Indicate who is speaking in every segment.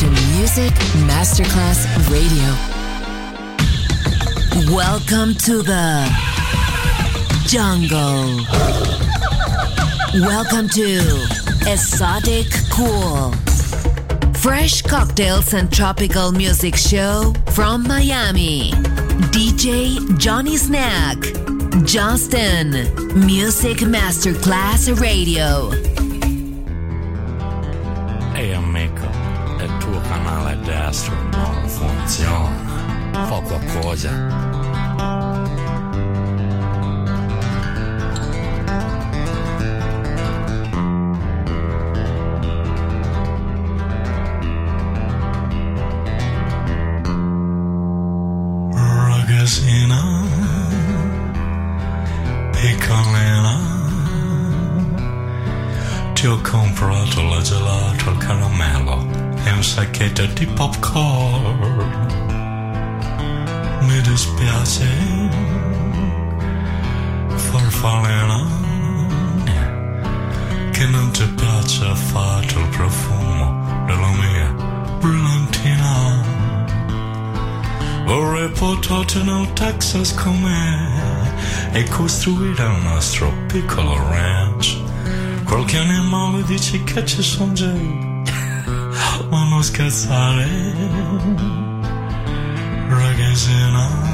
Speaker 1: to Music Masterclass Radio. Welcome to the jungle. Welcome to Exotic Cool. Fresh cocktails and tropical music show from Miami. DJ Johnny Snack. Justin. Music Masterclass Radio.
Speaker 2: 什么不工作？放过我呀
Speaker 3: ！Ragazza, piccolina, ti ho comprato la gelatocalamello. E un sacchetto di popcorn. Mi dispiace, farfallina, che non ti piace affatto il profumo della mia brillantina. Vorrei portarti nel Texas con me e costruire il nostro piccolo ranch. Qualche animale dice che ci sono già, dobbiamo ragazzi, ragazzina.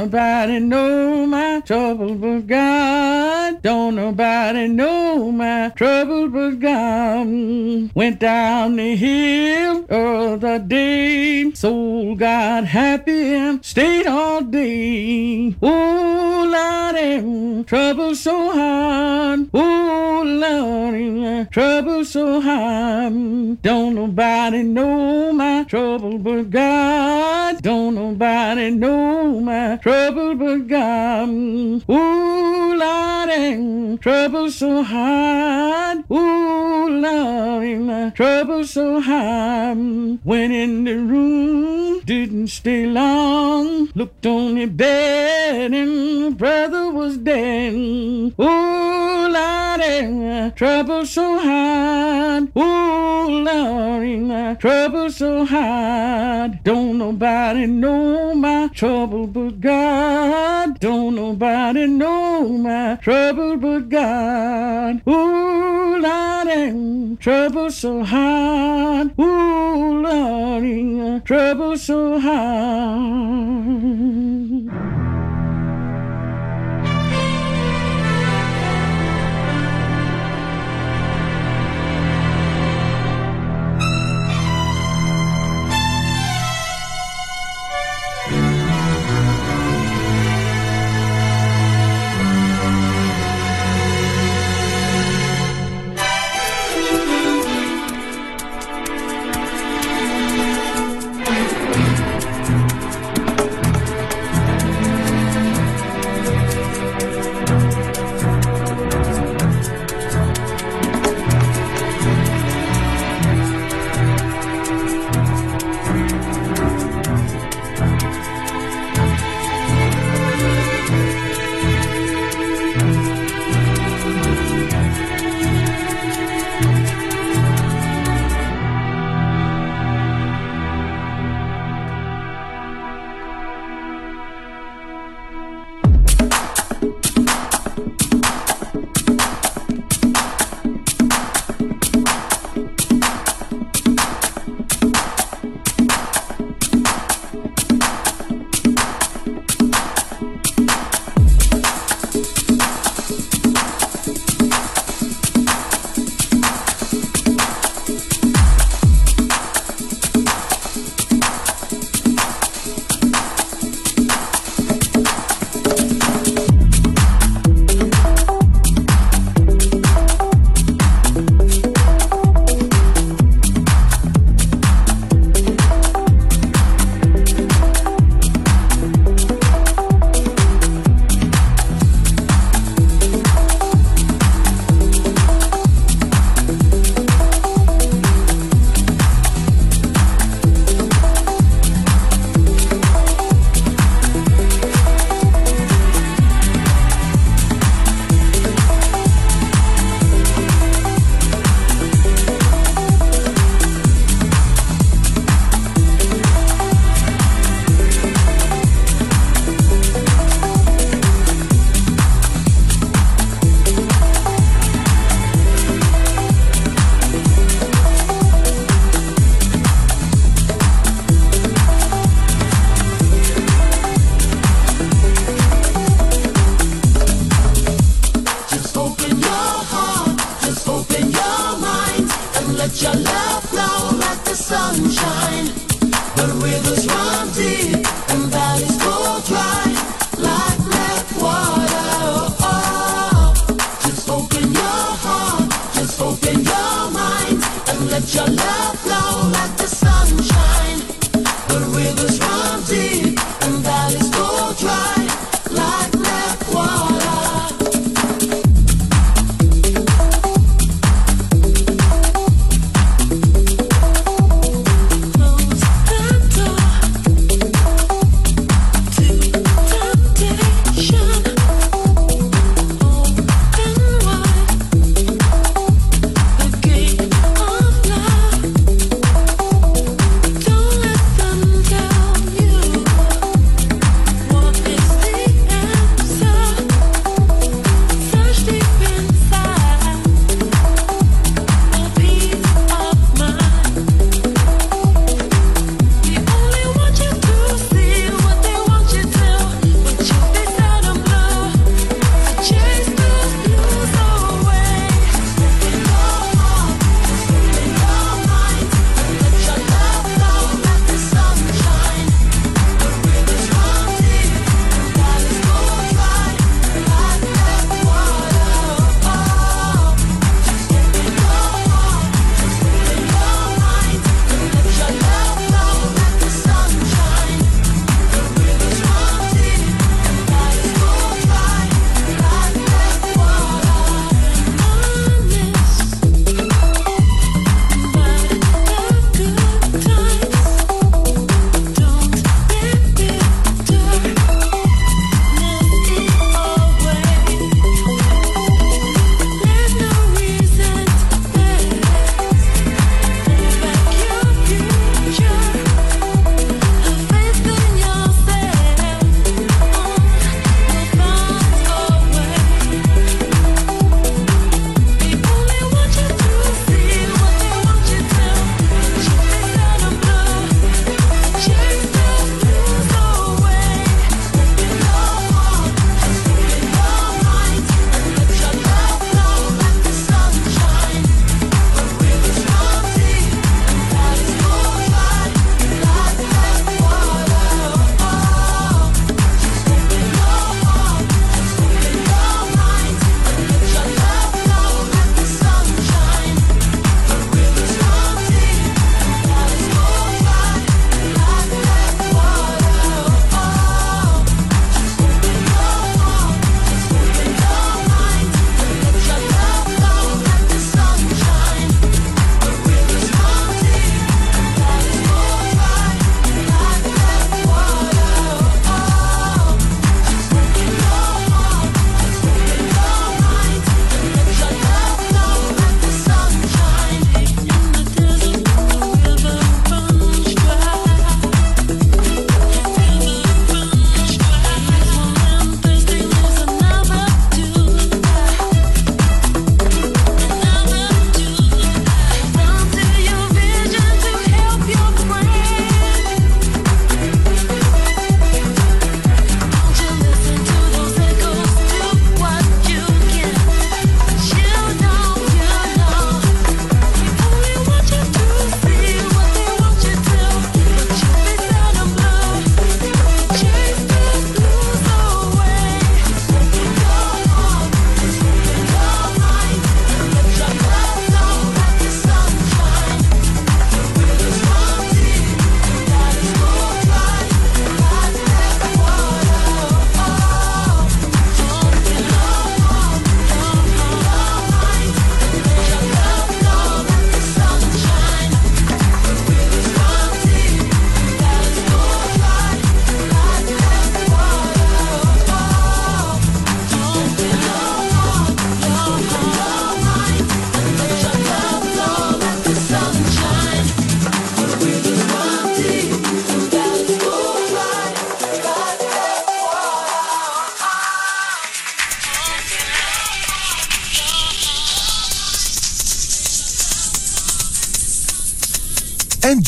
Speaker 4: Nobody know my trouble the day. Soul got happy and stayed all day. Ooh, Lordy, trouble so hard. Ooh, Lordy, trouble so hard. Don't nobody know my trouble but God. Don't nobody know my trouble but God. Ooh, Lordy, trouble so hard. Ooh, Lordy, trouble so hard. Went in the room, didn't stay long. Looked on the bed and brother was dead. Ooh, Lordy, trouble so hard. Ooh, Lordy, trouble so hard. Don't nobody know my trouble but God. Don't nobody know my trouble but God. Ooh, Lordy, trouble so hard. Ooh, Lordy, trouble so hard.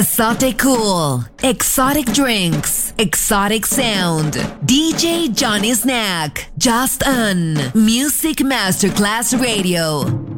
Speaker 1: Exotic cool, exotic drinks, exotic sound. DJ Johnny Snack, just on Music Masterclass Radio.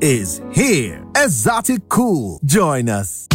Speaker 5: Is here. Esoticool. Join us.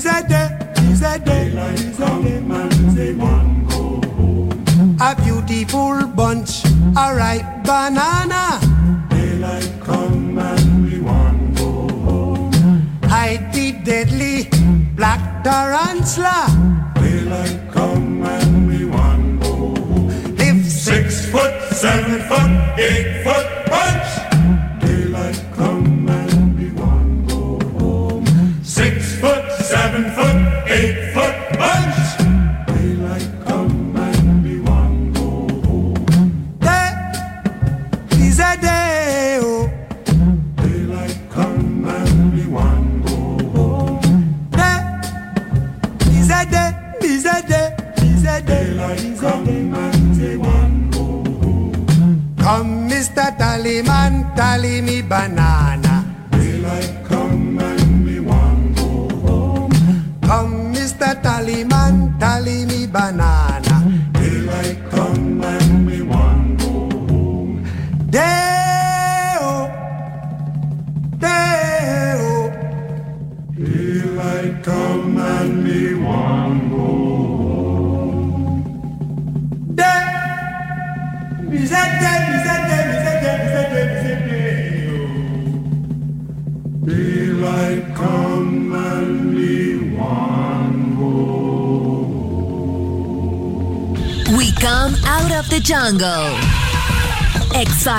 Speaker 6: Tis a day, tis a day, tis a day,
Speaker 7: go home.
Speaker 6: A beautiful bunch, a ripe banana.
Speaker 7: Daylight come and we one go home.
Speaker 6: Hide the deadly black tarantula.
Speaker 7: Daylight come and we one go home.
Speaker 6: Live
Speaker 7: six foot, seven foot, eight foot bunch.